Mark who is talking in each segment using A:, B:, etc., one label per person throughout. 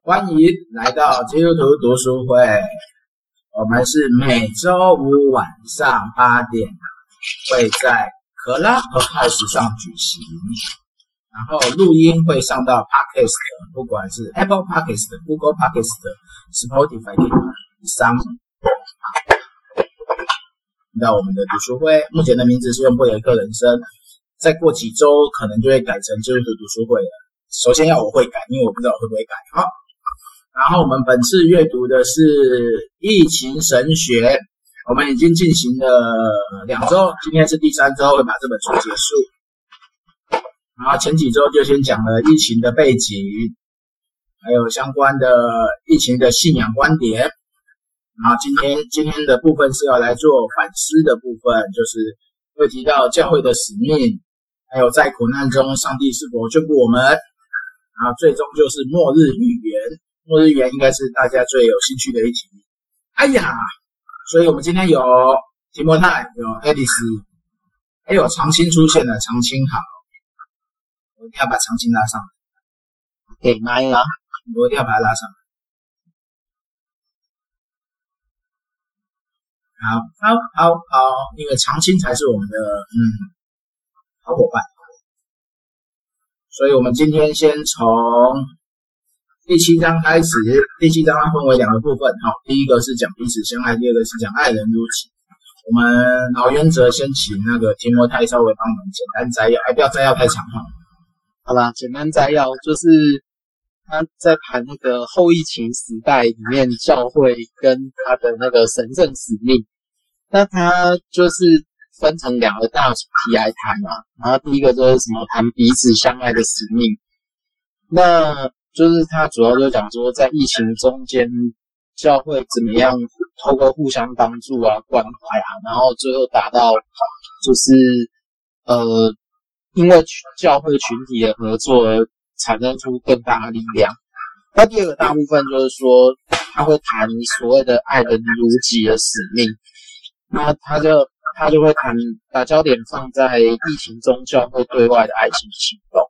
A: 欢迎来到基督徒读书会。我们是每周五晚上八点会在可拉和派斯上举行，然后录音会上到 Podcast，不管是 Apple Podcast、Google Podcast、Spotify 上。到我们的读书会，目前的名字是用布雷克人生，再过几周可能就会改成基督徒读书会了。首先要我会改，因为我不知道我会不会改。好。然后我们本次阅读的是《疫情神学》，我们已经进行了两周，今天是第三周，会把这本书结束。然后前几周就先讲了疫情的背景，还有相关的疫情的信仰观点。然后今天今天的部分是要来做反思的部分，就是会提到教会的使命，还有在苦难中上帝是否眷顾我们。然后最终就是末日预言。末日预言应该是大家最有兴趣的一题。哎呀，所以我们今天有提摩太，有爱丽丝，还有长青出现了。长青好，我一定要把长青拉上来。
B: 给麦啊，
A: 我一定要把它拉上来。好，好，好，好，因为长青才是我们的嗯好伙伴，所以我们今天先从。第七章开始，第七章它分为两个部分，好，第一个是讲彼此相爱，第二个是讲爱人如己。我们老原则先请那个提摩太稍微帮我们简单摘要，哎不要摘要太长哈。
B: 好吧，简单摘要就是他在谈那个后疫情时代里面教会跟他的那个神圣使命。那他就是分成两个大主题来谈嘛，然后第一个就是什么谈彼此相爱的使命，那。就是他主要就讲说，在疫情中间，教会怎么样透过互相帮助啊、关怀啊，然后最后达到就是呃，因为教会群体的合作而产生出更大的力量。那第二个大部分就是说，他会谈所谓的爱人如己的使命。那他就他就会谈把焦点放在疫情中教会对外的爱心行动。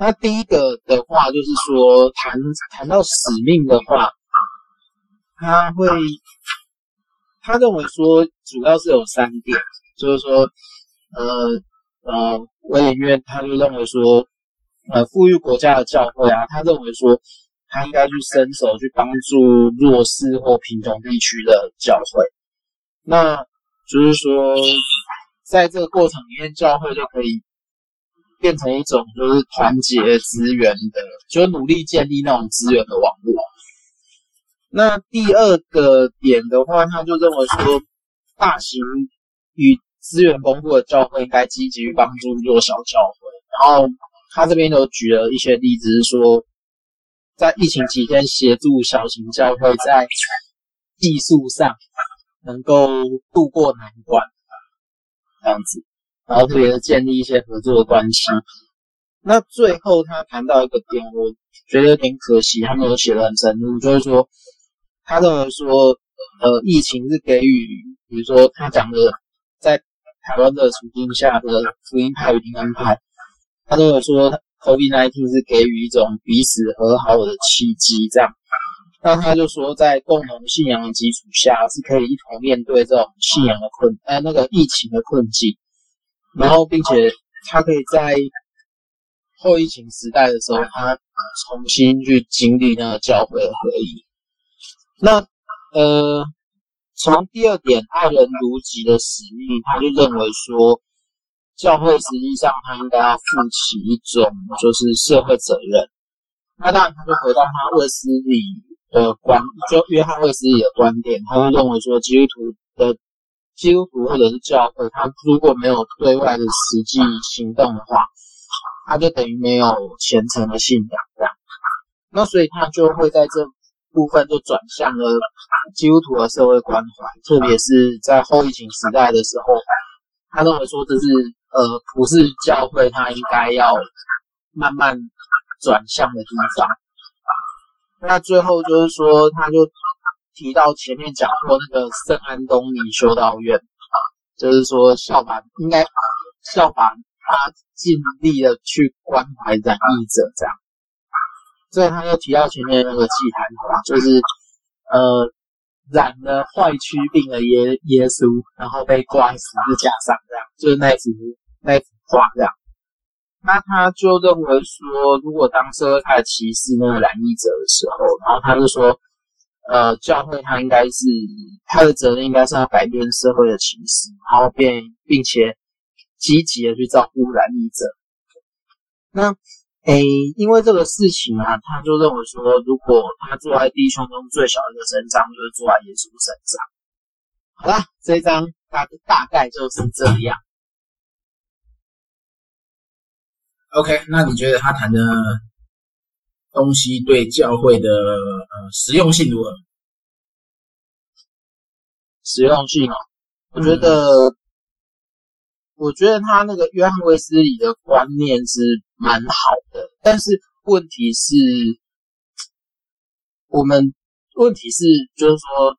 B: 那第一个的话，就是说谈谈到使命的话，他会他认为说主要是有三点，就是说，呃呃，维里约他就认为说，呃，富裕国家的教会啊，他认为说他应该去伸手去帮助弱势或贫穷地区的教会，那就是说，在这个过程里面，教会就可以。变成一种就是团结资源的，就努力建立那种资源的网络。那第二个点的话，他就认为说，大型与资源丰富的教会应该积极帮助弱小教会。然后他这边有举了一些例子，是说在疫情期间协助小型教会在技术上能够度过难关，这样子。然后特别是建立一些合作的关系。那最后他谈到一个点，我觉得有点可惜，他没有写得很深入，就是说他认为说，呃，疫情是给予，比如说他讲的在台湾的处境下的福音派与灵恩派，他认为说 COVID-19 是给予一种彼此和好的契机，这样。那他就说，在共同信仰的基础下，是可以一同面对这种信仰的困，呃，那个疫情的困境。然后，并且他可以在后疫情时代的时候，他重新去经历那个教会的合一。那呃，从第二点，爱人如己的使命，他就认为说，教会实际上他应该要负起一种就是社会责任。那当然，他就回到他卫斯理的观，就约翰卫斯理的观点，他就认为说，基督徒的。基督徒或者是教会，他如果没有对外的实际行动的话，他就等于没有虔诚的信仰这样。那所以他就会在这部分就转向了基督徒的社会关怀，特别是在后疫情时代的时候，他认为说这是呃普世教会他应该要慢慢转向的地方。那最后就是说，他就。提到前面讲过那个圣安东尼修道院啊，就是说效法应该效法他尽力的去关怀染疫者这样。所以他又提到前面那个祭坛，就是呃染了坏疽病的耶耶稣，然后被挂在十字架上，这样就是那幅那幅画这样。那他就认为说，如果当社会开始歧视那个染疫者的时候，然后他就说，呃，教会他应该是他的责任应该是要改变社会的歧视，然后变并且积极的去照顾染疫者。那诶，因为这个事情啊，他就认为说，如果他坐在弟兄中最小的一个身上，就是坐在耶稣身上。好啦，这一章大大概就是这样。
A: OK，那你觉得他谈的东西对教会的呃实用性如何？
B: 实用性啊，我觉得，嗯、我觉得他那个约翰威斯理的观念是蛮好的，但是问题是，我们问题是就是说，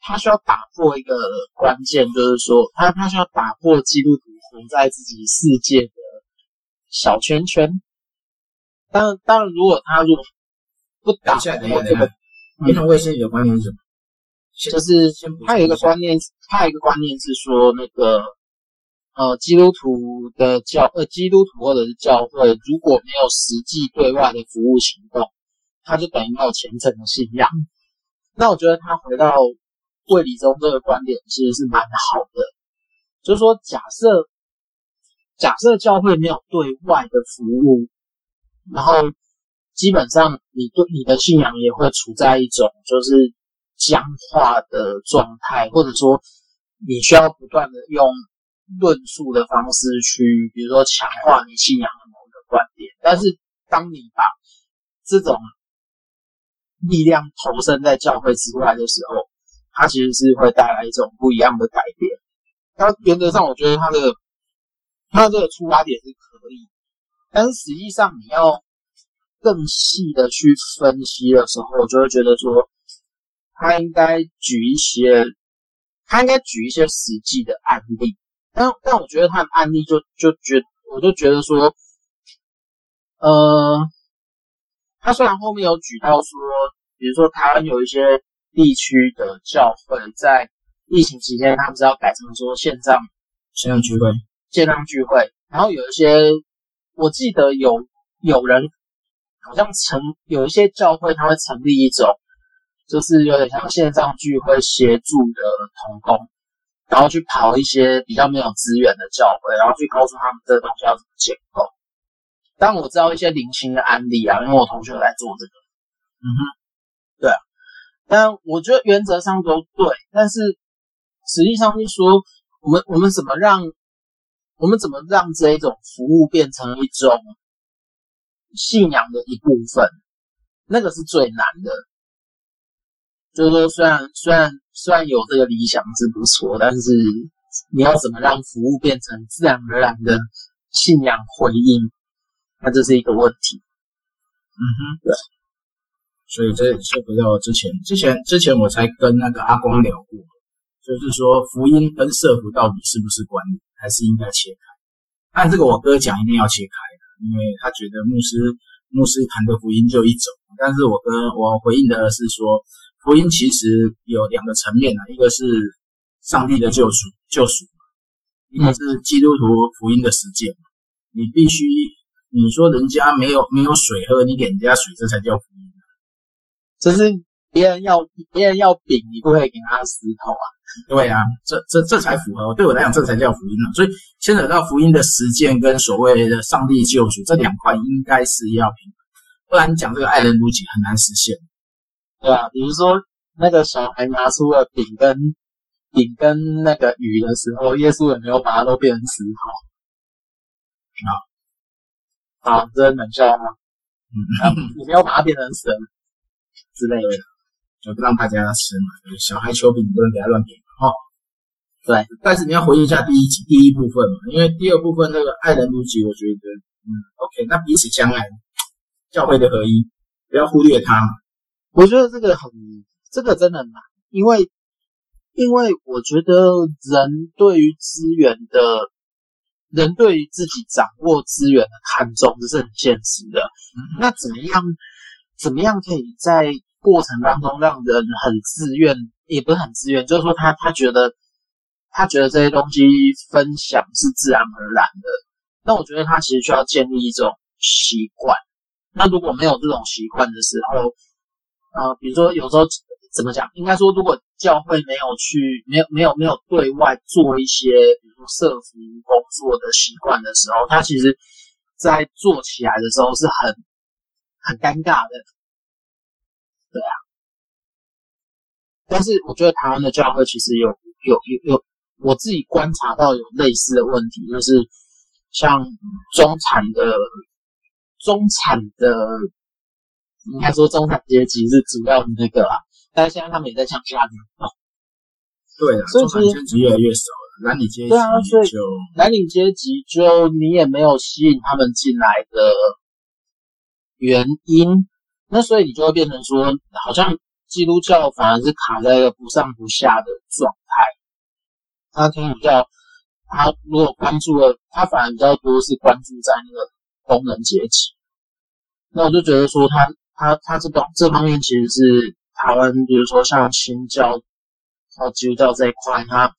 B: 他需要打破一个关键，就是说，他他需要打破基督徒活在自己世界的。小圈圈，当然，当然，如果他如果不打破这个，
A: 约翰卫斯理的观念是什么？
B: 就是他有一个观念，他有一个观念是说，那个呃，基督徒的教呃，基督徒或者是教会，如果没有实际对外的服务行动，他就等于没有虔诚的信仰。那我觉得他回到卫理中这个观点其实是蛮好的，就是说，假设。假设教会没有对外的服务，然后基本上你对你的信仰也会处在一种就是僵化的状态，或者说你需要不断的用论述的方式去，比如说强化你信仰的某个观点。但是当你把这种力量投身在教会之外的时候，它其实是会带来一种不一样的改变。那原则上，我觉得它的。他这个出发点是可以，但实际上你要更细的去分析的时候，我就会觉得说，他应该举一些，他应该举一些实际的案例。但但我觉得他的案例就就觉，我就觉得说，呃，他虽然后面有举到说，比如说台湾有一些地区的教会在疫情期间，他们是要改成说线上
A: 线上聚会。
B: 线上聚会，然后有一些，我记得有有人好像成有一些教会，他会成立一种，就是有点像线上聚会协助的同工，然后去跑一些比较没有资源的教会，然后去告诉他们这个东西要怎么建构。但我知道一些零星的案例啊，因为我同学在做这个，嗯哼，对啊，但我觉得原则上都对，但是实际上是说，我们我们怎么让我们怎么让这一种服务变成一种信仰的一部分？那个是最难的。就是说，虽然虽然虽然有这个理想是不错，但是你要怎么让服务变成自然而然的信仰回应？那这是一个问题。
A: 嗯哼，对。所以这就回到之前，之前之前我才跟那个阿光聊过。就是说，福音跟社福到底是不是关联，还是应该切开？但这个我哥讲一定要切开的，因为他觉得牧师牧师谈的福音就一种。但是我哥我回应的是说，福音其实有两个层面啊，一个是上帝的救赎救赎，一个是基督徒福音的实践。你必须你说人家没有没有水喝，你给人家水，这才叫福音
B: 啊。这是别人要别人要饼，你不会给他石头啊。
A: 对啊，这这这才符合。对我来讲，这才叫福音呢。所以牵扯到福音的实践跟所谓的上帝救赎这两块，应该是要平衡，不然讲这个爱人如己很难实现。
B: 对啊，比如说那个小孩拿出了饼跟饼跟那个鱼的时候，耶稣也没有把它都变成石头。啊，好，这是冷笑话。嗯，你没有把它变成神之类的。就不让大家吃嘛，小孩求饼你不能给他乱给嘛哈。对，
A: 但是你要回应一下第一集第一部分嘛，因为第二部分那个爱人如己，我觉得嗯，OK，那彼此相爱，教会的合一，不要忽略他嘛。
B: 我觉得这个很，这个真的难，因为因为我觉得人对于资源的人对于自己掌握资源的看重，这是很现实的。那怎么样？怎么样可以在过程当中让人很自愿，也不是很自愿，就是说他他觉得他觉得这些东西分享是自然而然的。那我觉得他其实需要建立一种习惯。那如果没有这种习惯的时候，呃，比如说有时候。怎么讲？应该说，如果教会没有去，没有没有没有对外做一些，比如说社服工作的习惯的时候，他其实，在做起来的时候是很很尴尬的，对啊。但是我觉得台湾的教会其实有有有有，我自己观察到有类似的问题，就是像中产的中产的，应该说中产阶级是主要的那个啊。但是现在他们也在向下流动，
A: 对啊，中产阶级越来越少了。蓝领阶级，
B: 对啊，所以就蓝领阶级就你也没有吸引他们进来的原因，那所以你就会变成说，好像基督教反而是卡在一个不上不下的状态。他天主教，他如果关注了，他反而比较多是关注在那个工人阶级。那我就觉得说他，他他这种这方面其实是。台湾，比如说像新教和基督教这一块，他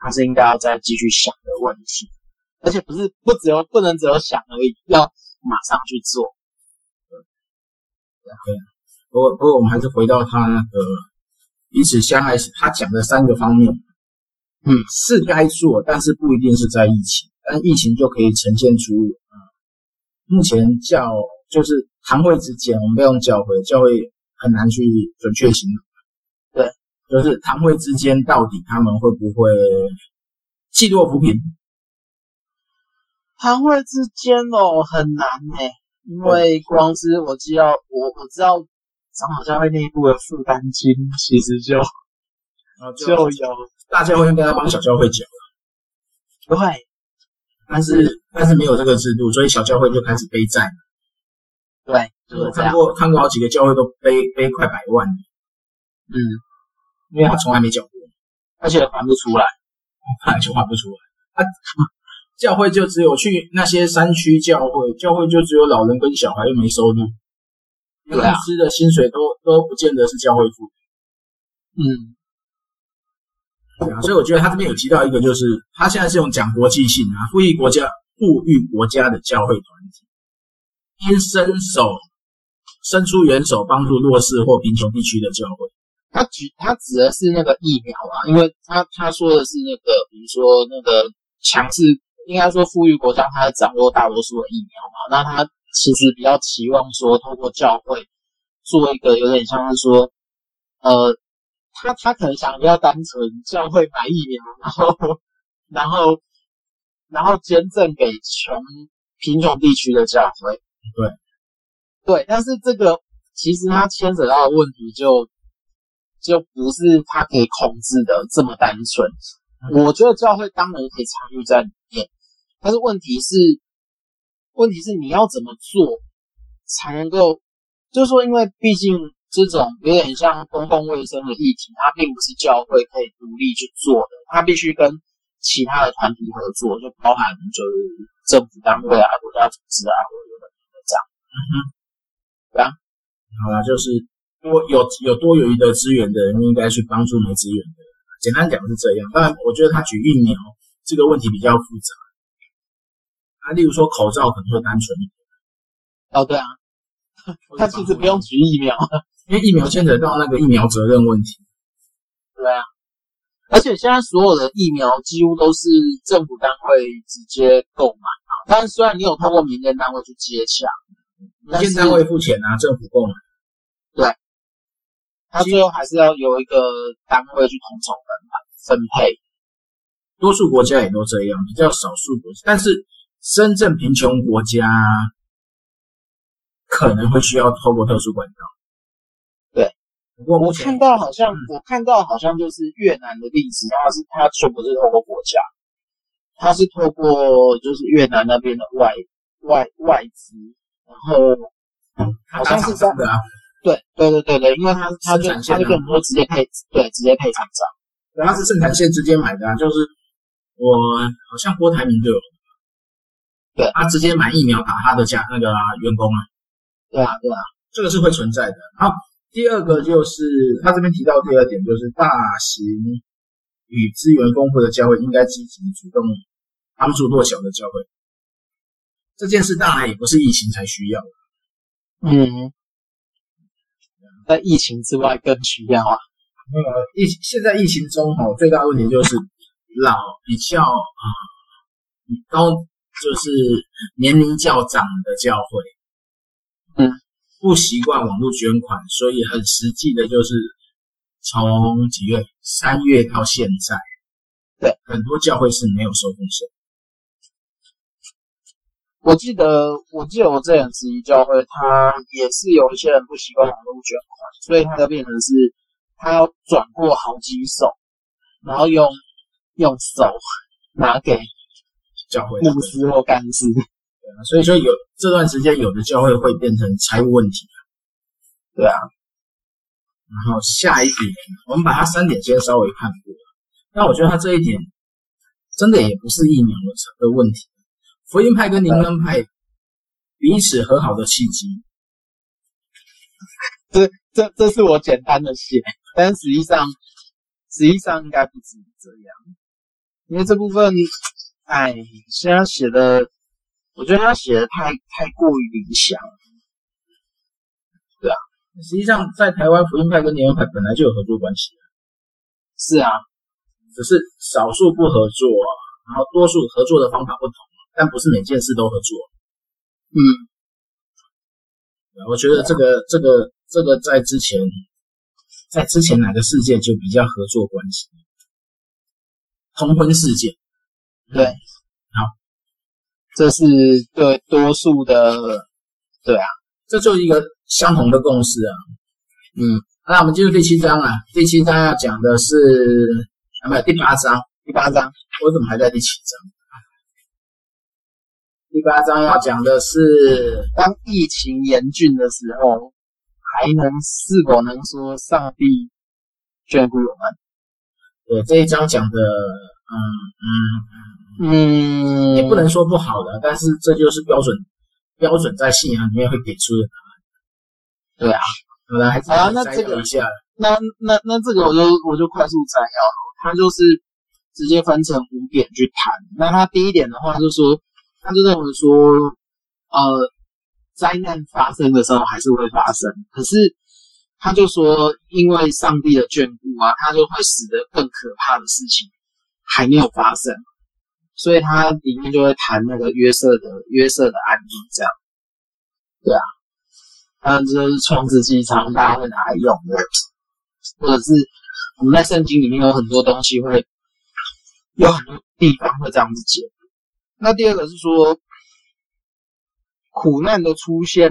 B: 他是应该要再继续想的问题，而且不是不只有不能只有想而已，要马上去做。
A: 对，不过不过我们还是回到他那个彼此相爱，他讲的三个方面，嗯，是该做，但是不一定是在疫情，但疫情就可以呈现出，啊，目前教就是堂会之间，我们不用教会，教会。很难去准确形容，
B: 对，
A: 就是堂会之间到底他们会不会济弱扶贫？
B: 堂会之间哦，很难诶，因为光是我知道，我我知道长老教会内部的负担金其实就就，就有
A: 大教会应该要帮小教会缴了，
B: 不会，
A: 但是但是没有这个制度，所以小教会就开始背债。
B: 对。
A: 我看过看过好几个教会都背背快百万，
B: 嗯，
A: 因为他从来没缴过，
B: 而且还不出来，
A: 还就还不出来。啊，教会就只有去那些山区教会，教会就只有老人跟小孩又没收入，牧师的薪水都都不见得是教会付的。
B: 嗯，
A: 对啊，所以我觉得他这边有提到一个，就是他现在是用讲国际性啊，富裕国家富裕国家的教会团体，应伸手。伸出援手帮助弱势或贫穷地区的教会。
B: 他举他指的是那个疫苗啊，因为他他说的是那个，比如说那个强势，应该说富裕国家，他掌握大多数的疫苗嘛。那他其实比较期望说，透过教会做一个有点像是说，呃，他他可能想比较单纯教会买疫苗，然后然后然后捐赠给穷贫穷地区的教会。
A: 对。
B: 对，但是这个其实它牵扯到的问题就就不是他可以控制的这么单纯。我觉得教会当然可以参与在但是问题是，问题是你要怎么做才能够，就是说，因为毕竟这种有点像公共卫生的议题，它并不是教会可以独立去做的，它必须跟其他的团体合作，就包含就是政府单位啊、国家组织啊，或者有的没的这样。嗯哼。对啊，
A: 好啦，就是多有有多有余的资源的人，应该去帮助没资源的人。简单讲是这样。当然，我觉得他举疫苗这个问题比较复杂。啊，例如说口罩可能会单纯一点。
B: 哦，对啊，他其实不用举疫苗，
A: 因为疫苗牵扯到那个疫苗责任问题。
B: 对啊，而且现在所有的疫苗几乎都是政府单位直接购买啊。但是虽然你有透过民间单位去接洽。
A: 民间单位付钱啊，政府购买。
B: 对，他最后还是要有一个单位去统筹分配。
A: 多数国家也都这样，比较少数国家，但是真正贫穷国家可能会需要透过特殊管道。
B: 对，不过我看到好像，我看到好像就是越南的例子，他是它全部是透过国家，它是透过就是越南那边的外外外资。然后，好像是这样的啊。对对对对对，因为他他就他就跟我们说直接配，对，直接配厂商。
A: 对，他是生产线直接买的啊，就是我好像郭台铭就有，
B: 对，
A: 他直接买疫苗打他的家那个、啊、员工啊，
B: 对啊，对啊，
A: 这个是会存在的。好，第二个就是他这边提到第二点，就是大型与资源丰富的教会应该积极主动帮助弱小的教会。这件事当然也不是疫情才需要的，
B: 嗯，在疫情之外更需要啊。
A: 呃，疫现在疫情中哈，最大的问题就是老比较啊，高就是年龄较长的教会，嗯，不习惯网络捐款，所以很实际的就是从几月三月到现在，对，很多教会是没有收奉献。
B: 我记得，我记得我这两次教会，他也是有一些人不习惯网络捐款，所以他就变成是，他要转过好几手，然后用用手拿给
A: 教会
B: 牧师或干事。
A: 对啊，所以说有这段时间，有的教会会变成财务问题。
B: 对啊，
A: 然后下一点，我们把它三点先稍微看过。那我觉得他这一点真的也不是疫苗的问题。福音派跟灵恩派彼此和好的契机，
B: 这这这是我简单的写，但实际上实际上应该不止这样，因为这部分，哎，虽然写的，我觉得他写的太太过于理想，对啊，
A: 实际上在台湾福音派跟灵恩派本来就有合作关系，
B: 是啊，
A: 只是少数不合作，然后多数合作的方法不同。但不是每件事都合作，
B: 嗯，
A: 我觉得这个这个这个在之前，在之前哪个世界就比较合作关系，通婚事件，
B: 对，
A: 好，
B: 这是对多数的，对啊，
A: 这就是一个相同的共识啊，嗯，那我们进入第七章啊，第七章要讲的是，啊，没有，第八章，第八章，我怎么还在第七章？第八章要讲的是，
B: 当疫情严峻的时候，还能是否能说上帝眷顾我们？
A: 对，这一章讲的，嗯嗯嗯，也不能说不好的，但是这就是标准标准在信仰里面会给出的答案。
B: 对啊，
A: 好了，还是
B: 啊，那这个那那那这个我就我就快速摘要了，它就是直接分成五点去谈。那他第一点的话就是说。他就认为说，呃，灾难发生的时候还是会发生，可是他就说，因为上帝的眷顾啊，他就会使得更可怕的事情还没有发生，所以他里面就会谈那个约瑟的约瑟的案例，这样，对啊，当然这是创世纪常大家会拿来用的，或者是我们在圣经里面有很多东西会有很多地方会这样子解。那第二个是说，苦难的出现，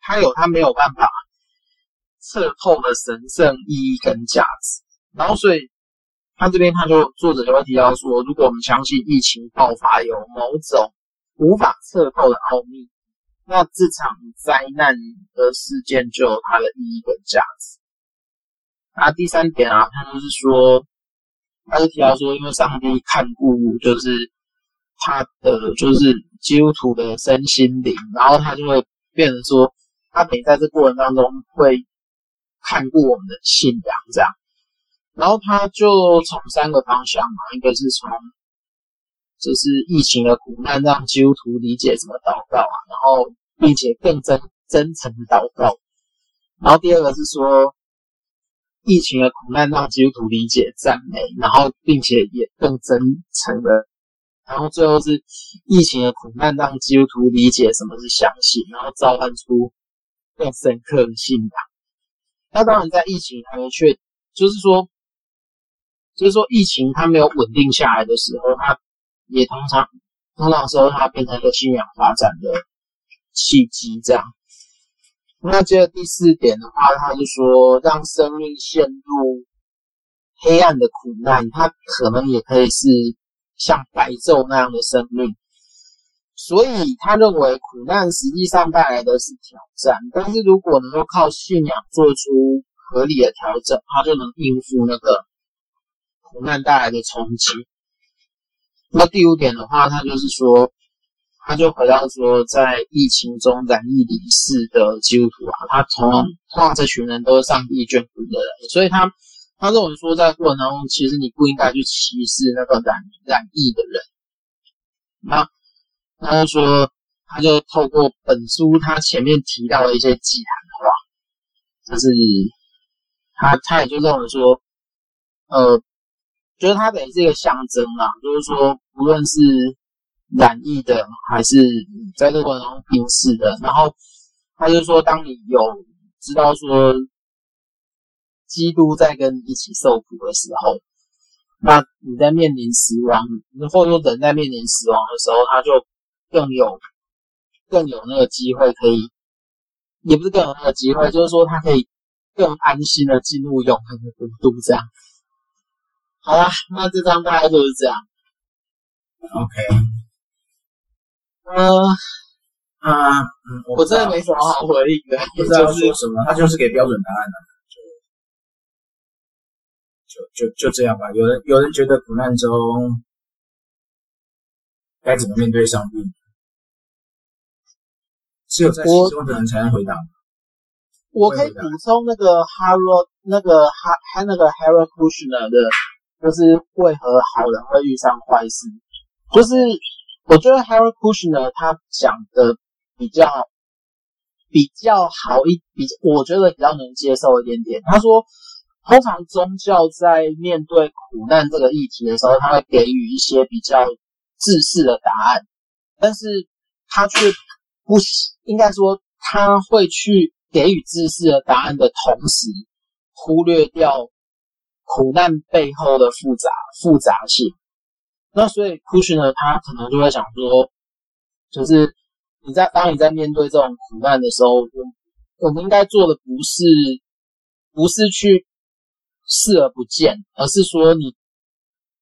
B: 它有它没有办法测透的神圣意义跟价值。然后，所以他这边他就作者就会提到说，如果我们相信疫情爆发有某种无法测透的奥秘，那这场灾难的事件就有它的意义跟价值。那第三点啊，他就是说。他就提到说，因为上帝看顾就是他的就是基督徒的身心灵，然后他就会变成说，他得在这过程当中会看顾我们的信仰这样，然后他就从三个方向嘛，一个是从就是疫情的苦难让基督徒理解怎么祷告啊，然后并且更真真诚的祷告，然后第二个是说。疫情的苦难让基督徒理解赞美，然后并且也更真诚的，然后最后是疫情的苦难让基督徒理解什么是相信，然后召唤出更深刻的信仰。那当然，在疫情还没确，就是说，就是说疫情它没有稳定下来的时候，它也通常通常时候它变成一个信仰发展的契机，这样。那接着第四点的话，他就说，让生命陷入黑暗的苦难，它可能也可以是像白昼那样的生命。所以他认为苦难实际上带来的是挑战，但是如果能够靠信仰做出合理的调整，他就能应付那个苦难带来的冲击。那第五点的话，他就是说，他就回到说，在疫情中染疫离世的基督徒啊，他从通常这群人都是上帝眷顾的人，所以他他认为说，在过程当中，其实你不应该去歧视那个染染疫的人。那他就说，他就透过本书他前面提到的一些祭坛的话，就是他他也就认为说，呃。觉得它等于是一个象征啊，就是说，不论是染疫的，还是在这个过程中病逝的，然后他就说，当你有知道说基督在跟你一起受苦的时候，那你在面临死亡，或者说人在面临死亡的时候，他就更有更有那个机会可以，也不是更有那个机会，就是说他可以更安心的进入永恒的国度，这样。好啦，那这张大概就是这样。
A: OK。
B: 嗯啊嗯，我真的没什么好回应的，
A: 不知道 说什么，他就是给标准答案的，就就就就这样吧。有人有人觉得苦难中该怎么面对上帝？只有在其中的人才能回答。
B: 我可以补充那个 Harold 那个哈还那个 Harold Kushner 的。就是为何好人会遇上坏事？就是我觉得 Harold Kushner 他讲的比较比较好一比，我觉得比较能接受一点点。他说，通常宗教在面对苦难这个议题的时候，他会给予一些比较自私的答案，但是他却不应该说他会去给予自私的答案的同时，忽略掉。苦难背后的复杂复杂性，那所以 Kushner 他可能就会想说，就是你在当你在面对这种苦难的时候，我我们应该做的不是不是去视而不见，而是说你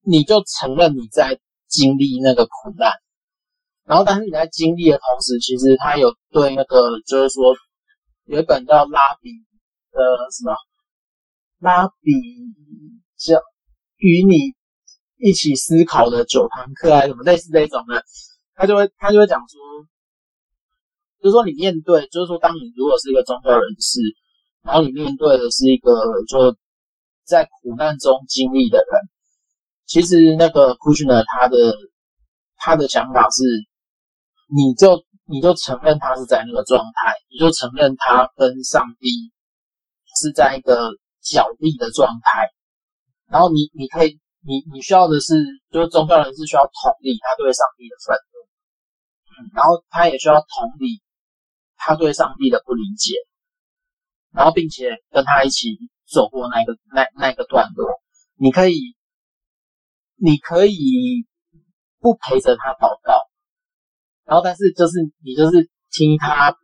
B: 你就承认你在经历那个苦难，然后但是你在经历的同时，其实他有对那个就是说有一本叫拉比的什么。拉比较与你一起思考的九堂课啊，什么类似这种的，他就会他就会讲说，就是说你面对，就是说当你如果是一个宗教人士，然后你面对的是一个就在苦难中经历的人，其实那个 Kushner 他的他的想法是，你就你就承认他是在那个状态，你就承认他跟上帝是在一个。脚力的状态，然后你你可以你你需要的是，就是宗教人士需要同理他对上帝的愤怒，嗯，然后他也需要同理他对上帝的不理解，然后并且跟他一起走过那个那那个段落，你可以你可以不陪着他祷告，然后但是就是你就是听他。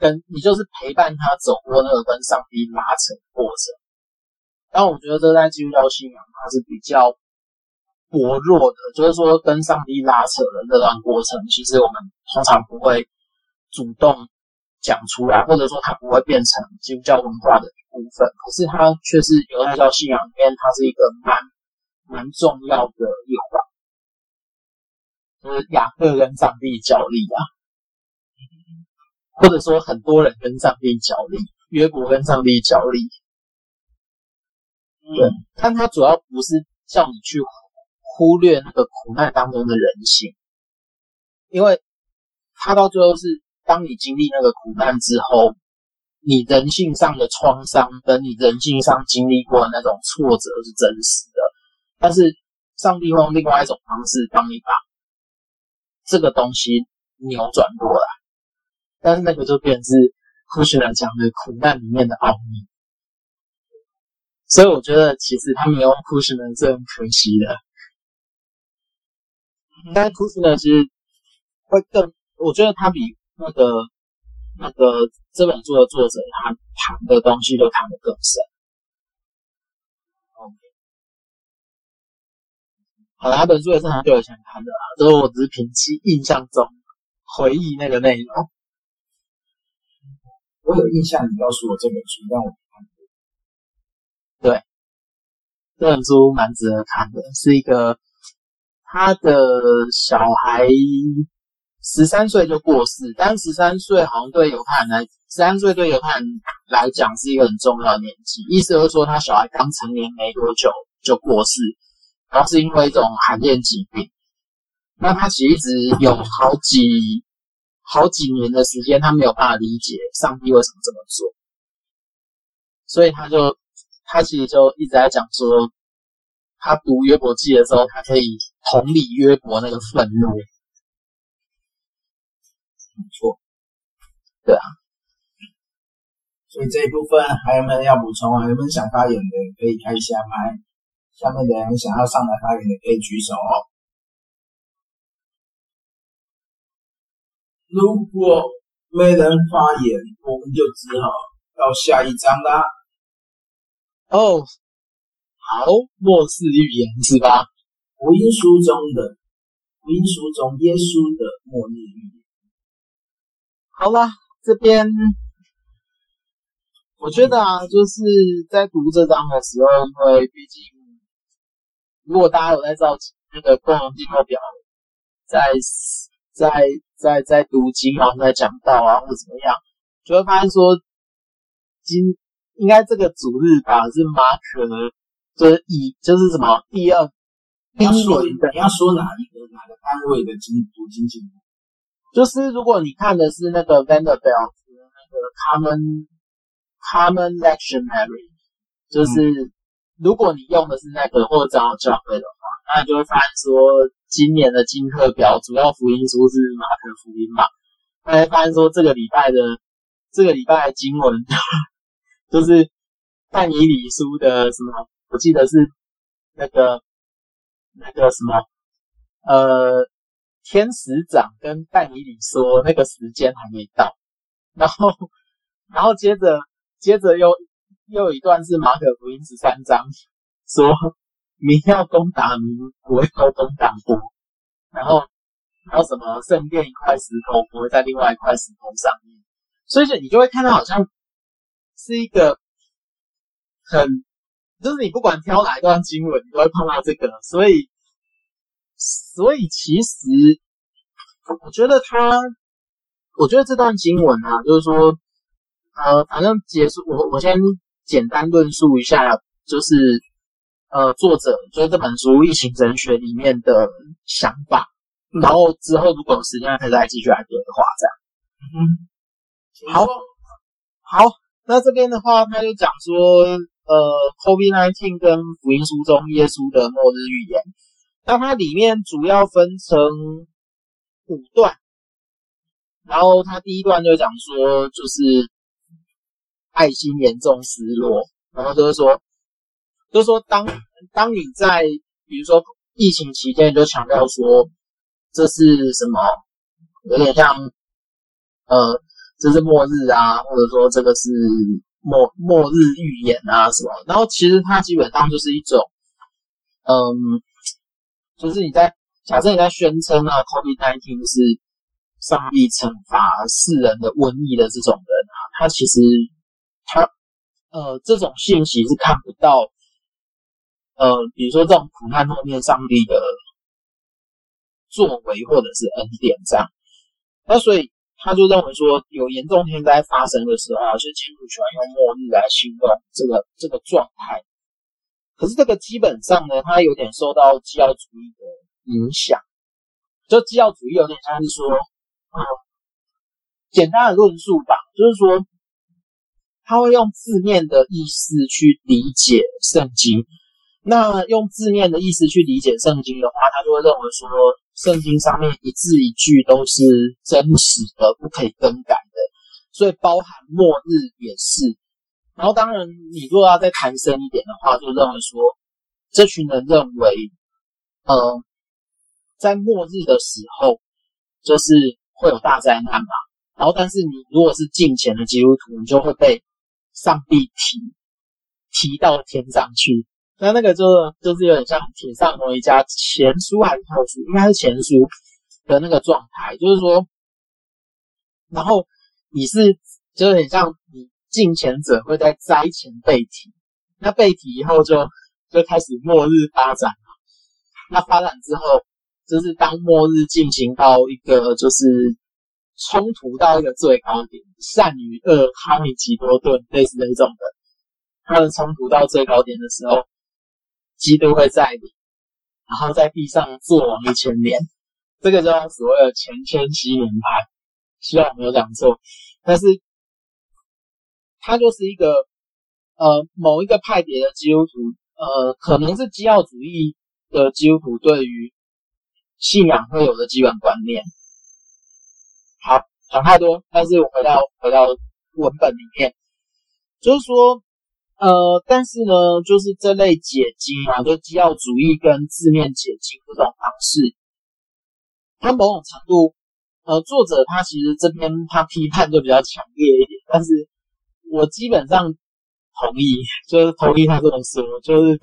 B: 跟你就是陪伴他走过那个跟上帝拉扯的过程，但我觉得这在基督教信仰它是比较薄弱的，就是说跟上帝拉扯的那段过程，其实我们通常不会主动讲出来，或者说它不会变成基督教文化的一部分。可是它却是犹太教信仰里面，它是一个蛮蛮重要的一环，就是雅各跟上帝角力啊。或者说，很多人跟上帝角力，约伯跟上帝角力，对，但他主要不是叫你去忽略那个苦难当中的人性，因为他到最后是，当你经历那个苦难之后，你人性上的创伤跟你人性上经历过的那种挫折是真实的，但是上帝会用另外一种方式帮你把这个东西扭转过来。但是那个就变成是库什纳讲的苦难里面的奥秘，所以我觉得其实他没有库什纳是很可惜的。但是库什纳其实会更，我觉得他比那个那个这本书的作者他谈的东西都谈得更深。好了，他本书也是很久以前看的啦，所以我只是凭记印象中回忆那个内容。
A: 我有印象，你告诉我这本书，但我看过。
B: 对，这本书蛮值得看的，是一个他的小孩十三岁就过世，但十三岁好像对犹太人来，十三岁对犹太人来讲是一个很重要的年纪。意思就是说，他小孩刚成年没多久就过世，然后是因为一种罕见疾病。那他其实一直有好几好几年的时间，他没有办法理解上帝为什么这么做，所以他就他其实就一直在讲说。他读约伯记的时候，他可以同理约伯那个愤怒。
A: 没错，
B: 对啊。
A: 所以这一部分还有没有要补充啊？有没有想发言的可以开一下麦？下面的人想要上来发言的可以举手哦。如果没人发言，我们就只好到下一章啦。
B: 哦。好，末世预言是吧？
A: 福音书中的福音书中耶稣的末日预言。
B: 好啦，这边我觉得啊，就是在读这章的时候，因为毕竟如果大家有在照那个共同进度表，在在在在读经啊，在讲道啊，或者怎么样，就会发现说，今应该这个主日吧是马可。就是以就是什么第二，
A: 你要说你要说哪一个哪个单位的经读经进度？
B: 就是如果你看的是那个 Vanderbilt 的那个 Common Common Lectionary，就是如果你用的是那个或者长老教会的话，那你就会发现说今年的经课表主要福音书是马可福音嘛，那会发现说这个礼拜的这个礼拜的经文 就是但以理书的什么？我记得是那个那个什么，呃，天使长跟但以理说那个时间还没到，然后然后接着接着又又一段是马可福音十三章，说民要攻打民，国要攻打国，然后然后什么圣殿一块石头不会在另外一块石头上面，所以就你就会看到好像是一个很。就是你不管挑哪一段经文，你都会碰到这个，所以，所以其实我觉得他，我觉得这段经文啊，就是说，呃，反正结束，我我先简单论述一下，就是呃，作者就是这本书《异形神学》里面的想法，然后之后如果有时间可以再继续来对话，这样。嗯，好，好，那这边的话，他就讲说。呃，COVID-19 跟福音书中耶稣的末日预言，那它里面主要分成五段，然后它第一段就讲说，就是爱心严重失落，然后就是说，就是说当当你在比如说疫情期间，就强调说这是什么，有点像呃，这是末日啊，或者说这个是。末末日预言啊什么，然后其实它基本上就是一种，嗯，就是你在假设你在宣称啊，COVID-19 是上帝惩罚世人的瘟疫的这种人啊，他其实他呃这种信息是看不到，呃，比如说这种苦难后面上帝的作为或者是恩典这样，那所以。他就认为说，有严重天灾发生的时候，是基督喜欢用末日来形容这个这个状态。可是这个基本上呢，它有点受到基要主义的影响。就基要主义有点像是说，嗯，简单的论述吧，就是说，他会用字面的意思去理解圣经。那用字面的意思去理解圣经的话，他就会认为说。圣经上面一字一句都是真实的，不可以更改的，所以包含末日也是。然后当然，你如果要再谈深一点的话，就认为说，这群人认为，呃，在末日的时候，就是会有大灾难嘛。然后，但是你如果是敬虔的基督徒，你就会被上帝提提到天上去。那那个就就是有点像铁上某一家前书还是后书，应该是前书的那个状态，就是说，然后你是就是很像你进前者会在灾前被提，那被提以后就就开始末日发展了，那发展之后就是当末日进行到一个就是冲突到一个最高点，善与恶哈米吉多顿类似那种的，他的冲突到最高点的时候，基督会在临，然后在地上做王一千年，这个叫所谓的前千禧年派，希望我没有讲错，但是他就是一个呃某一个派别的基督徒，呃可能是基要主义的基督徒对于。信仰会有的基本观念。好，讲太多，但是我回到回到文本里面，就是说，呃，但是呢，就是这类解经啊，就基要主义跟字面解经这种方式，它某种程度，呃，作者他其实这边他批判就比较强烈一点，但是我基本上同意，就是同意他这么说，就是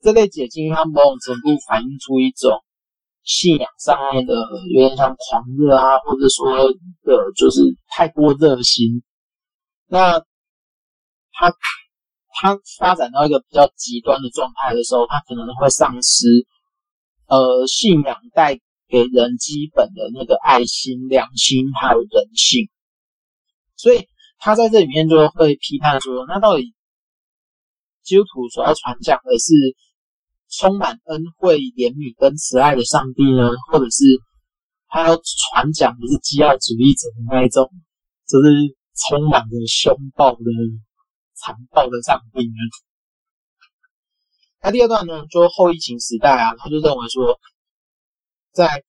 B: 这类解经，它某种程度反映出一种。信仰上面的有点像狂热啊，或者说的就是太过热心，那他他发展到一个比较极端的状态的时候，他可能会丧失呃信仰带给人基本的那个爱心、良心还有人性，所以他在这里面就会批判说，那到底基督徒所要传讲的是？充满恩惠、怜悯跟慈爱的上帝呢，或者是他要传讲的是基要主义者的那一种，就是充满着凶暴的、残暴的上帝呢？那第二段呢，就后疫情时代啊，他就认为说，在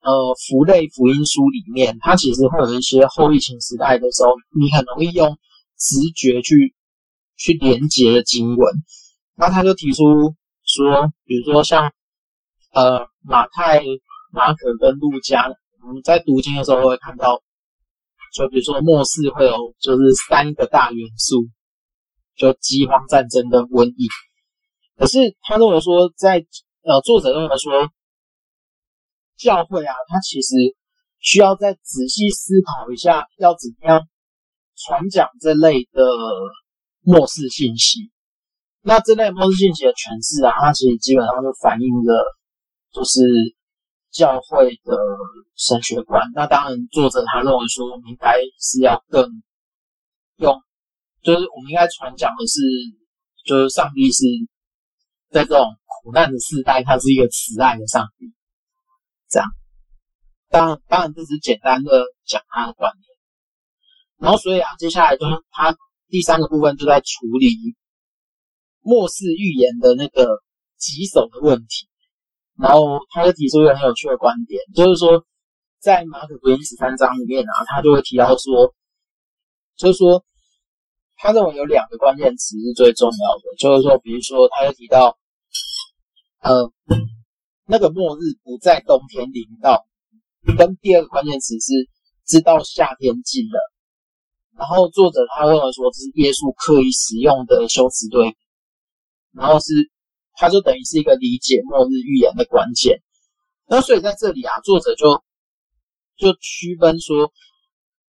B: 呃福类福音书里面，它其实会有一些后疫情时代的时候，你很容易用直觉去去连接的经文，那他就提出。说，比如说像呃马太、马可跟路加，我们在读经的时候会看到，就比如说末世会有就是三个大元素，就饥荒、战争跟瘟疫。可是他认为说在，呃作者认为说，教会啊，他其实需要再仔细思考一下，要怎么样传讲这类的末世信息。那这类末世信息的诠释啊，它其实基本上就反映了就是教会的神学观。那当然，作者他认为说，我们应该是要更用，就是我们应该传讲的是，就是上帝是在这种苦难的世代，他是一个慈爱的上帝。这样，当然，当然这是简单的讲他的观念。然后，所以啊，接下来就是他第三个部分就在处理。末世预言的那个棘手的问题，然后他就提出一个很有趣的观点，就是说，在马可福音十三章里面啊，他就会提到说，就是说，他认为有两个关键词是最重要的，就是说，比如说，他就提到，呃，那个末日不在冬天临到，跟第二个关键词是知道夏天近了，然后作者他认为说，这是耶稣刻意使用的修辞对比。然后是，他就等于是一个理解末日预言的关键。那所以在这里啊，作者就就区分说，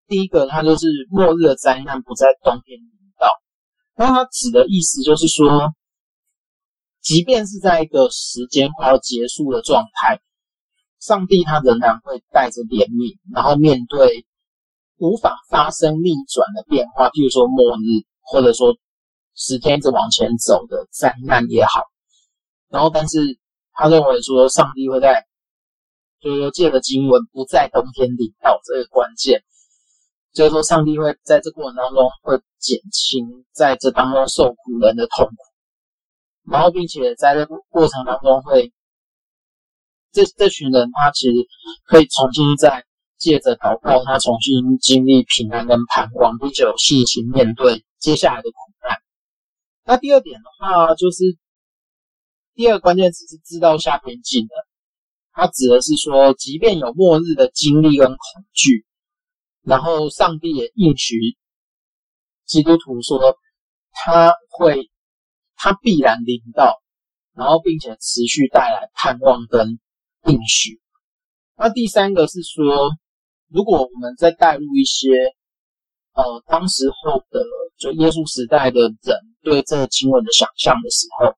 B: 第一个他就是末日的灾难不在冬天临到。那他指的意思就是说，即便是在一个时间快要结束的状态，上帝他仍然会带着怜悯，然后面对无法发生逆转的变化，譬如说末日，或者说。时间一直往前走的灾难也好，然后但是他认为说上帝会在，就是说借着经文不在冬天里到这个关键，就是说上帝会在这过程当中会减轻在这当中受苦人的痛苦，然后并且在这过程当中会，这这群人他其实可以重新再借着祷告，他重新经历平安跟盼望，并且有信心面对接下来的苦难。那第二点的话，就是第二个关键词是知道下边境的。它指的是说，即便有末日的经历跟恐惧，然后上帝也应许基督徒说，他会，他必然临到，然后并且持续带来盼望跟应许。那第三个是说，如果我们再带入一些，呃，当时候的就耶稣时代的人。对这个经文的想象的时候，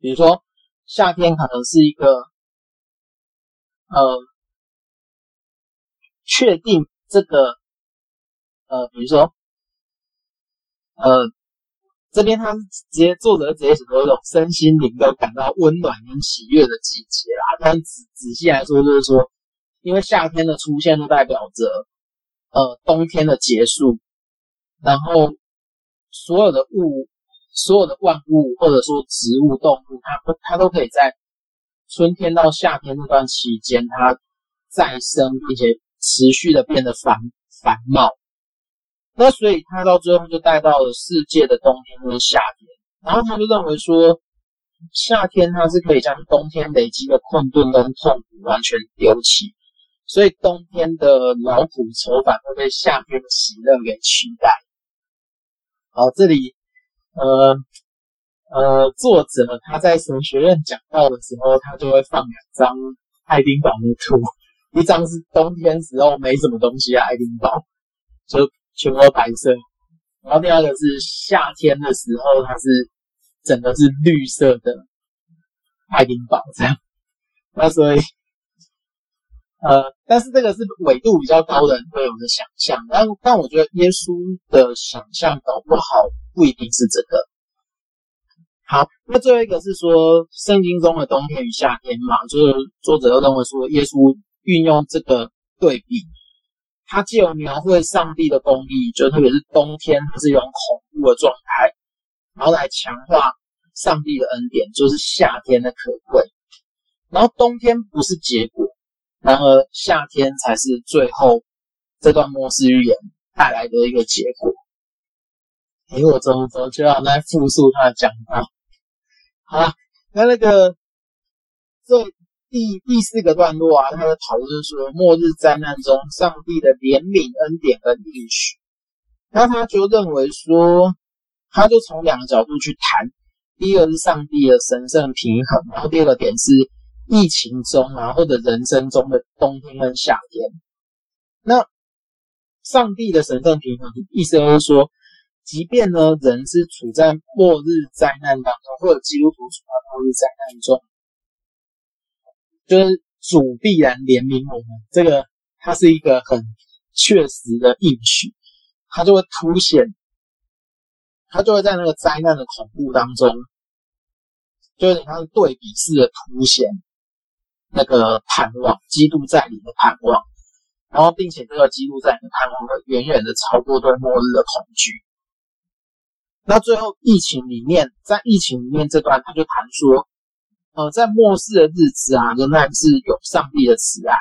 B: 比如说夏天可能是一个呃确定这个呃，比如说呃。这边他直接作者直接写说，一种身心灵都感到温暖跟喜悦的季节啦。但仔仔细来说，就是说，因为夏天的出现就代表着呃冬天的结束，然后所有的物、所有的万物或者说植物、动物，它都它都可以在春天到夏天这段期间，它再生并且持续的变得繁繁茂。那所以他到最后就带到了世界的冬天跟夏天，然后他就认为说，夏天它是可以将冬天累积的困顿跟痛苦完全丢弃，所以冬天的劳苦愁烦会被夏天的喜乐给取代。好，这里呃呃，作者他在神学院讲到的时候，他就会放两张爱丁堡的图，一张是冬天时候没什么东西啊爱丁堡，就。全部都白色，然后第二个是夏天的时候，它是整个是绿色的爱丁堡这样。那所以，呃，但是这个是纬度比较高的人会有的想象，但但我觉得耶稣的想象搞不好不一定是这个。好，那最后一个是说圣经中的冬天与夏天嘛，就是作者又认为说耶稣运用这个对比。他既有描绘上帝的公义，就特别是冬天，它是一种恐怖的状态，然后来强化上帝的恩典，就是夏天的可贵。然后冬天不是结果，然而夏天才是最后这段末世预言带来的一个结果。诶，我怎么怎么就要来复述他的讲道？好了，那那个这。第第四个段落啊，他的讨论说，末日灾难中上帝的怜悯、恩典跟应许。那他就认为说，他就从两个角度去谈。第一个是上帝的神圣平衡，然后第二个点是疫情中啊，或者人生中的冬天跟夏天。那上帝的神圣平衡，意思就是说，即便呢人是处在末日灾难当中，或者基督徒处在末日灾难中。就是主必然怜悯我们，这个它是一个很确实的应许，它就会凸显，它就会在那个灾难的恐怖当中，就是它是对比式的凸显那个盼望，基督再临的盼望，然后并且这个基督再临的盼望会远远的超过对末日的恐惧。那最后疫情里面，在疫情里面这段，他就谈说。呃，在末世的日子啊，仍然是有上帝的慈爱。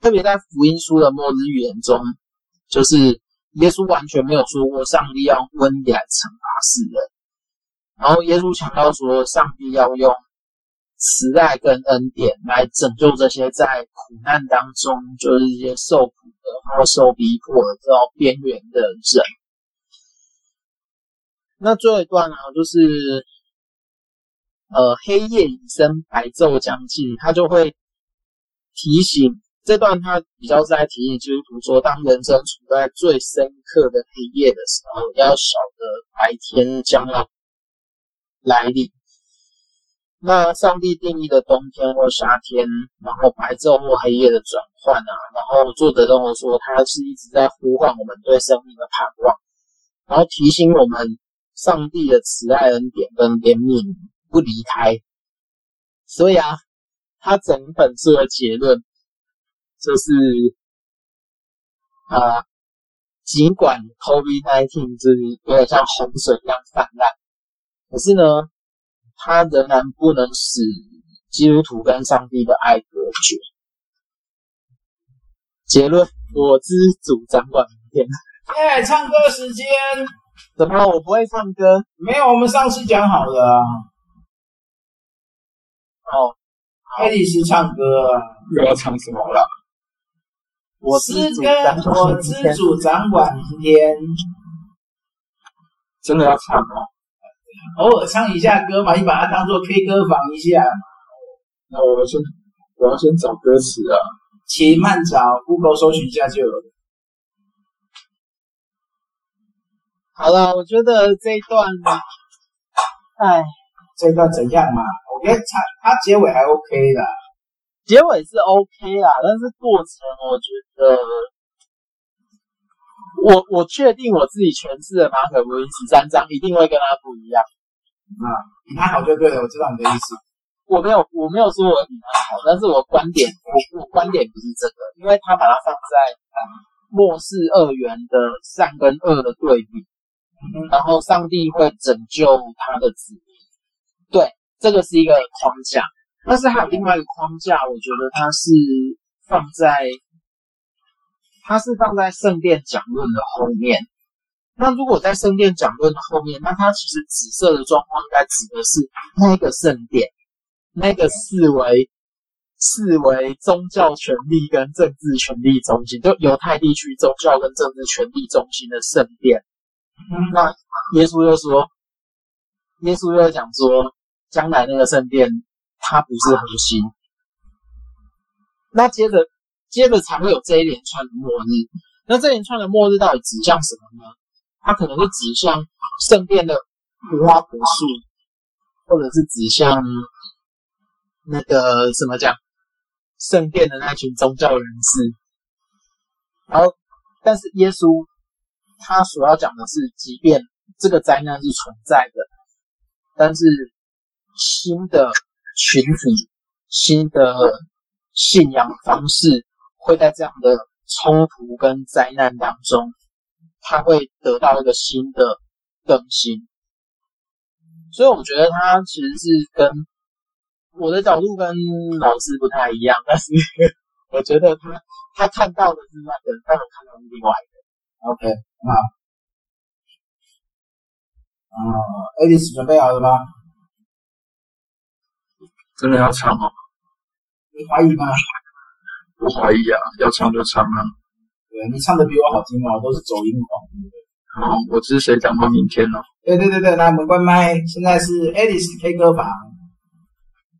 B: 特别在福音书的末日预言中，就是耶稣完全没有说过上帝要温烈来惩罚世人。然后耶稣强调说，上帝要用慈爱跟恩典来拯救这些在苦难当中，就是一些受苦的或受逼迫的这种边缘的人。那最后一段呢，就是。呃，黑夜已深，白昼将近，他就会提醒这段，他比较是在提醒基督徒说，当人生处在最深刻的黑夜的时候，要晓得白天将要来临。那上帝定义的冬天或夏天，然后白昼或黑夜的转换啊，然后作者跟我说，他是一直在呼唤我们对生命的盼望，然后提醒我们上帝的慈爱恩典跟怜悯。不离开，所以啊，他整本书的结论就是啊，尽管 COVID-19 就是有点像洪水一样泛滥，可是呢，他仍然不能使基督徒跟上帝的爱隔绝。结论：我知主掌管明天。
A: 哎，唱歌时间？
B: 怎么我不会唱歌？
A: 没有，我们上次讲好的啊。
B: 哦，
A: 爱丽丝唱歌
B: 又要唱什么了？我知主，
A: 我知主掌管明天，
B: 真的要唱吗？
A: 偶尔唱一下歌嘛，你把它当做 K 歌房一下。
B: 那我先，我要先找歌词啊。
A: 请慢找，Google 搜寻一下就有了。
B: 好了，我觉得这一段，哎，
A: 这一段怎样嘛？我觉得它它结尾还 OK 的，
B: 结尾是 OK 啦，但是过程我觉得，我我确定我自己诠释的马可福音十三章一定会跟他不一样。
A: 啊，比他好就对了，我知道你的意思。
B: 我没有我没有说我比他好，但是我观点我我观点不是这个，因为他把它放在末世二元的善跟恶的对比。然后上帝会拯救他的子民，对，这个是一个框架。但是还有另外一个框架，我觉得它是放在，它是放在圣殿讲论的后面。那如果在圣殿讲论的后面，那它其实紫色的状况应该指的是那个圣殿，那个视为视为宗教权力跟政治权力中心，就犹太地区宗教跟政治权力中心的圣殿。那耶稣又说，耶稣又讲说，将来那个圣殿它不是核心。那接着接着才会有这一连串的末日。那这一连串的末日到底指向什么呢？它可能是指向圣殿的无花果树，或者是指向那个什么讲圣殿的那群宗教人士。然后，但是耶稣。他所要讲的是，即便这个灾难是存在的，但是新的群体、新的信仰方式会在这样的冲突跟灾难当中，他会得到一个新的更新。所以我觉得他其实是跟我的角度跟老师不太一样，但是我觉得他他看到的是那个，但我看到是另外一个。
A: OK，好。啊，Alice 准备好了吗？
C: 真的要唱吗？
A: 你怀疑吗？
C: 不怀疑啊，要唱就唱啊。
A: 对，你唱的比我好听哦，都是走音
C: 我是谁讲到明天呢？
A: 对对对对，来，我们关麦。现在是 Alice K 歌房。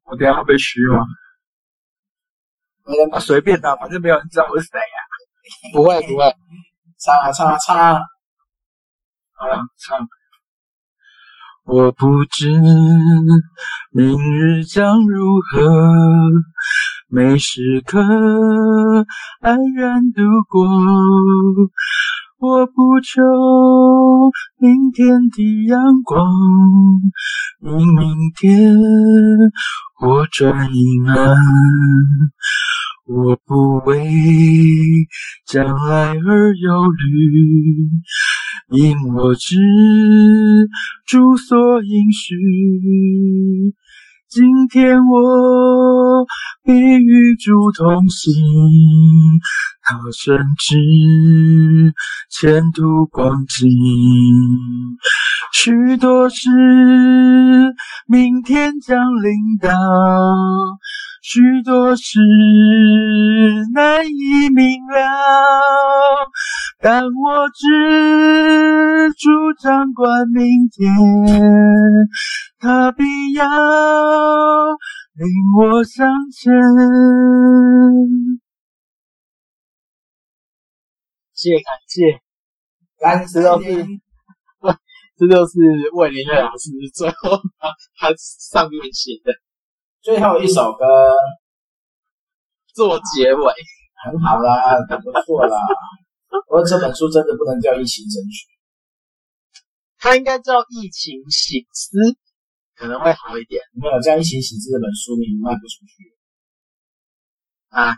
C: 我等下要被嘘吗？啊，随便的，反正没有人知道我是谁呀。
B: 不会不会。
A: 唱啊唱啊唱啊！
C: 好了，唱。我不知明日将如何，每时刻安然度过。我不求明天的阳光，因明天我转阴暗。我不为将来而忧虑，因我知主所应许。今天我必与主同行，他深知前途光景，许多事明天将临到。许多事难以明了，但我知主掌管明天，他必要领我向前。
B: 谢感谢，
A: 感谢，
B: 这就是，这就是魏林月老师最后他他上面写的。
A: 最后一首歌
B: 做结尾，
A: 很好啦，很不错啦。不过这本书真的不能叫疫情神曲，
B: 它应该叫疫情醒思，可能会好一点。
A: 没有，这样疫情省思这本书你卖不出去
B: 啊，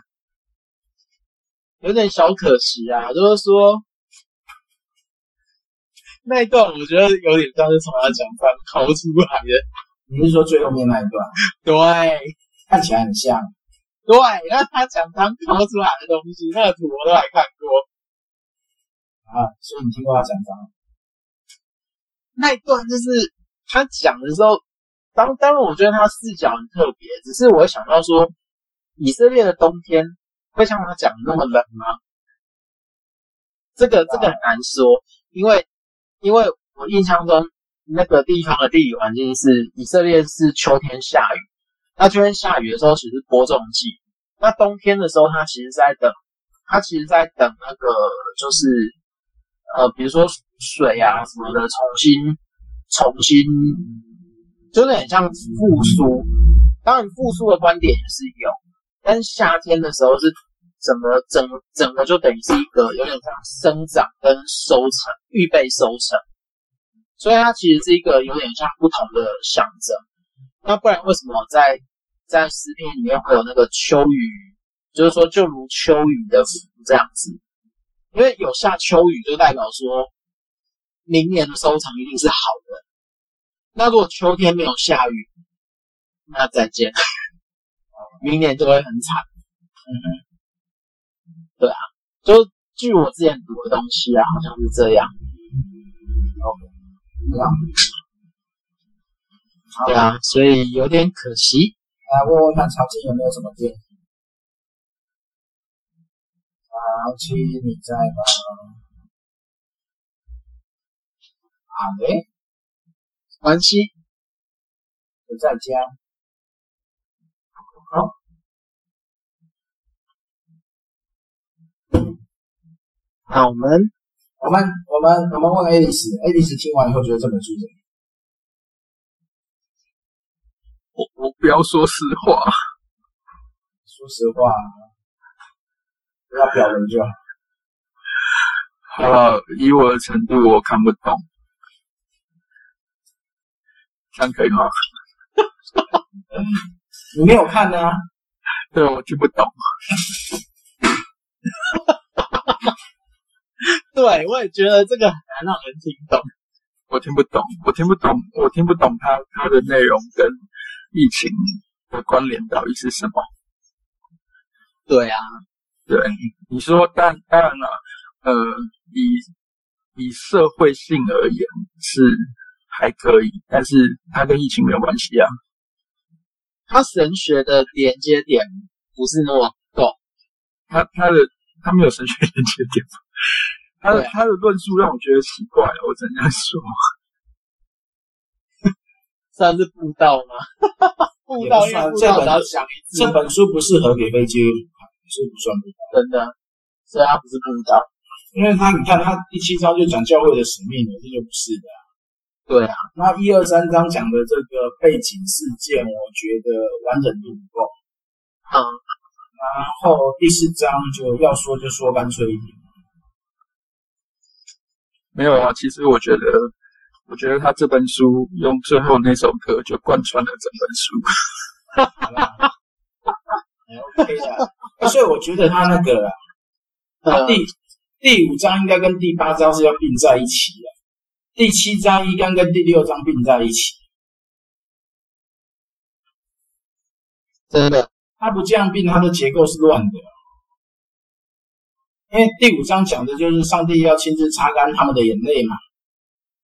B: 有点小可惜啊。就是说那一段，我觉得有点像是从他讲上抠出来的。
A: 你是说最后面那一段？
B: 对，
A: 看起来很像。
B: 对，那他讲堂抠出来的东西，那个图我都还看过。
A: 啊，所以你听过他讲堂？
B: 那一段就是他讲的时候，当当然我觉得他视角很特别，只是我会想到说，以色列的冬天会像他讲的那么冷吗？这个这个很难说，因为因为我印象中。那个地方的地理环境是以色列是秋天下雨，那秋天下雨的时候其实是播种季，那冬天的时候它其实在等，它其实在等那个就是呃比如说水啊什么的重新重新，就是很像复苏，当然复苏的观点也是有，但夏天的时候是整个整整个就等于是一个有点像生长跟收成，预备收成，所以它其实是一个有点像不同的象征。那不然为什么在在诗篇里面会有那个秋雨？就是说，就如秋雨的福这样子，因为有下秋雨，就代表说明年的收成一定是好的。那如果秋天没有下雨，那再见，明年就会很惨。嗯哼，对啊，就据我之前读的东西啊，好像是这样。OK，对啊，所以有点可惜。
A: 来问问看，曹静有没有什么建议？曹静，你在吗？啊，对。
B: 关系
A: 不在家。好，
B: 那我们
A: 我们我们我们问爱丽丝，爱丽丝听完以后觉得这本书怎么样？
C: 我我不要说实话，
A: 说实话，不要表人就好。
C: 好，以我的程度，我看不懂。这样可以吗？
A: 你没有看呢、啊？
C: 对，我听不懂。
B: 对，我也觉得这个很难让人听懂。
C: 我听不懂，我听不懂，我听不懂它它的内容跟疫情的关联到底是什么？
B: 对啊，
C: 对，你说，但当然了，呃，以以社会性而言是。还可以，但是它跟疫情没有关系啊。
B: 它神学的连接点不是那么够，
C: 它它的它没有神学连接点，它的它的论述让我觉得奇怪，我只能说，
B: 算是布道吗？布道，因为布道只要讲一次，
A: 这本书不适合给非基督徒看，所以不算布道。
B: 真的，所以它不是布道，
A: 因为它你看它第七章就讲教会的使命了，这就不是的。
B: 对啊，
A: 那一二三章讲的这个背景事件，我觉得完整度不够。
B: 嗯，
A: 然后第四章就要说就说干脆一点。
C: 没有啊，其实我觉得，我觉得他这本书用最后那首歌就贯穿了整本书。哈哈哈哈
A: 哈。OK 的，所以我觉得他那个，他第、嗯、第五章应该跟第八章是要并在一起的。第七章应该跟第六章并在一起，
B: 真的，
A: 它不这样并，它的结构是乱的。因为第五章讲的就是上帝要亲自擦干他们的眼泪嘛，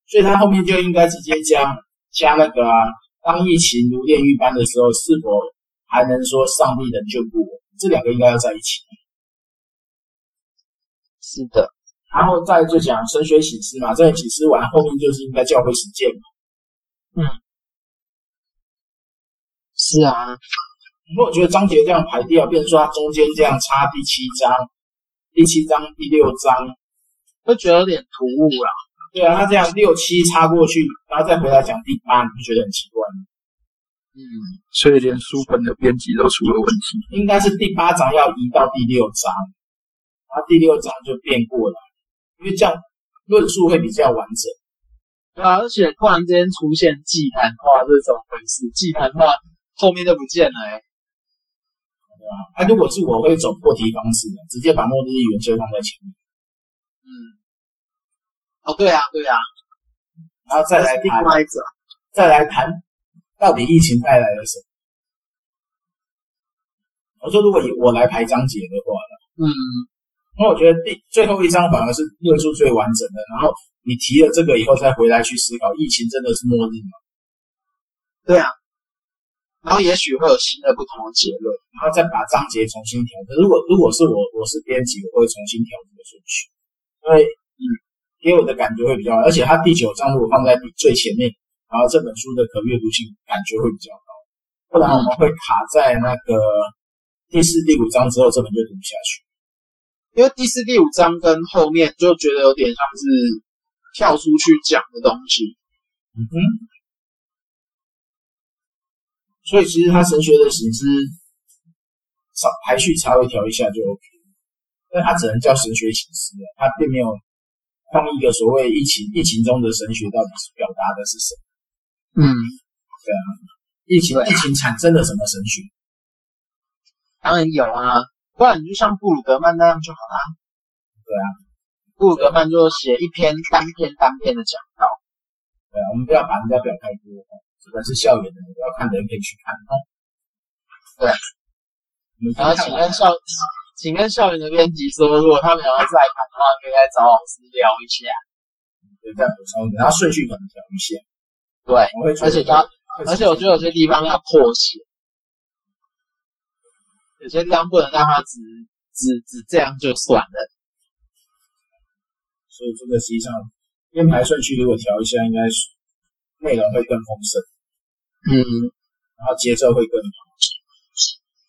A: 所以他后面就应该直接加加那个啊，当疫情如炼狱般的时候，是否还能说上帝能眷顾我？这两个应该要在一起。
B: 是的。
A: 然后再就讲神学启示嘛，这个启示完后面就是应该教会实践嘛。
B: 嗯，是啊。
A: 不过我觉得章节这样排掉，变成说它中间这样插第七章、第七章、第六章，
B: 会觉得有点突兀啊。
A: 对啊，他这样六七插过去，然后再回来讲第八，你不觉得很奇怪吗？
C: 嗯，所以连书本的编辑都出了问题。
A: 应该是第八章要移到第六章，然后第六章就变过了。因为这样论述会比较完整，
B: 对啊，而且突然之间出现祭坛化这种回事，祭坛化后面就不见了哎、欸，
A: 对吧？啊，如果是我会走破题方式的，直接把末日预言就放在前面。
B: 嗯，哦，对啊，对啊，
A: 然后再来谈，再来谈到底疫情带来了什么？我说，如果以我来排章节的话呢？
B: 嗯。
A: 因为我觉得第最后一章反而是论述最完整的，然后你提了这个以后再回来去思考，疫情真的是末日吗？
B: 对啊，然后也许会有新的不同的结论，
A: 然后再把章节重新调。整如果如果是我我是编辑，我会重新调这个顺序，因为嗯，给我的感觉会比较，而且它第九章如果放在最前面，然后这本书的可阅读性感觉会比较高，不然我们会卡在那个第四、第五章之后，这本就读不下去。
B: 因为第四、第五章跟后面就觉得有点像是跳出去讲的东西，
A: 嗯哼。所以其实他神学的形式稍排序稍微调一下就 OK，但它只能叫神学启示，它并没有放一个所谓疫情疫情中的神学到底是表达的是什么？
B: 嗯，
A: 对啊，疫情疫情产生了什么神学？
B: 当然有啊，不然你就像布鲁格曼那样就好啦。
A: 对啊，
B: 布鲁格曼就写一篇单篇单篇的讲道。
A: 对啊，我们不要把人家表太多，这个是校园的，要看的人可以去看哦。
B: 对。然后请跟校，请跟校园的编辑说，如果他们要再谈的话，可以来找老师聊一下。
A: 对，再补充，然后顺序可能调一下。
B: 对，而且他，而且我觉得有些地方要破写，有些地方不能让它只只只这样就算了。
A: 所以这个实际上编排顺序如果调一下，应该是内容会更丰盛。
B: 嗯，
A: 然后节奏会更好。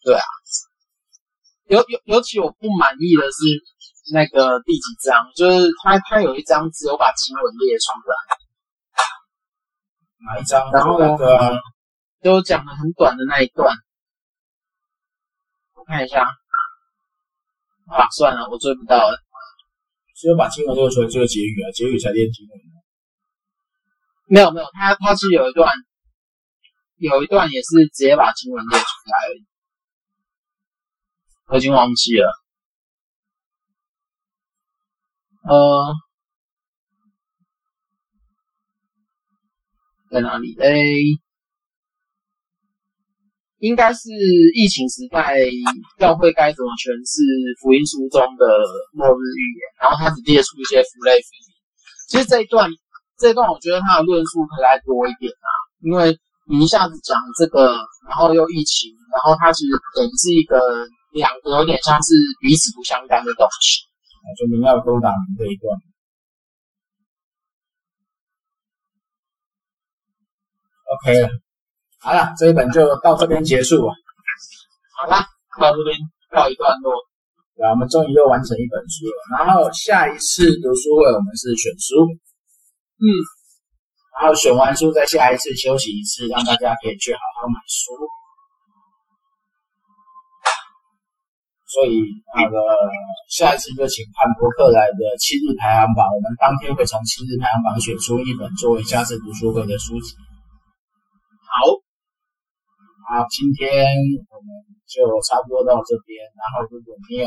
B: 对啊，尤尤尤其我不满意的是那个第几章，就是他他有一章只有把经文列出来，
A: 哪一章？
B: 然后
A: 那个
B: 就讲的很短的那一段，我看一下，啊，算了，我追不到了，
A: 只有把经文列出来，就是结语啊，结语才练经文。
B: 没有没有，他他是有一段，有一段也是直接把经文列出来而已。我已经忘记了，呃，在哪里嘞？应该是疫情时代，教会该怎么诠释福音书中的末日预言？然后他只列出一些符类符语。其实这一段，这一段我觉得他的论述可以再多一点啊，因为你一下子讲这个，然后又疫情，然后它其实等于是一个。两个有点像是彼此不相干的东西，
A: 就明要勾打明这一段。OK 了，好了，这一本就到这边结束了。
B: 好了，到这边告一段落。
A: 对，我们终于又完成一本书了。然后下一次读书会，我们是选书。
B: 嗯，
A: 然后选完书再下一次休息一次，让大家可以去好好买书。所以那个下一次就请潘博客来的七日排行榜，我们当天会从七日排行榜选出一本作为下次读书会的书籍。好，好，今天我们就差不多到这边。然后如果你有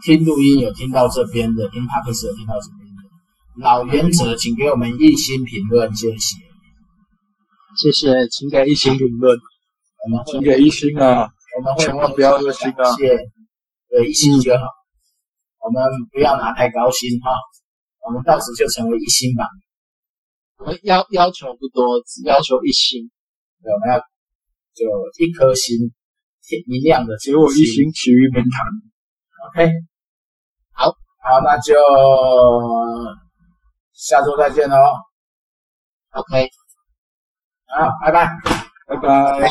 A: 听录音有听到这边的，听 Podcast 有听到这边的，老原则，请给我们一星评论，谢谢。
B: 谢谢，请给一星评论。
A: 我们
C: 请给一星啊！
A: 我们会
C: 千万不要二星啊！
A: 谢谢。对，一星就好，我们不要拿太高薪哈，我们到时就成为一星吧。
B: 我们要要求不多，只要求一星。
A: 对，我们要就一颗星，明亮的，
C: 给我一星，起于明堂。
A: OK，好，好，那就下周再见喽。
B: OK，
A: 好，拜拜，
C: 拜拜。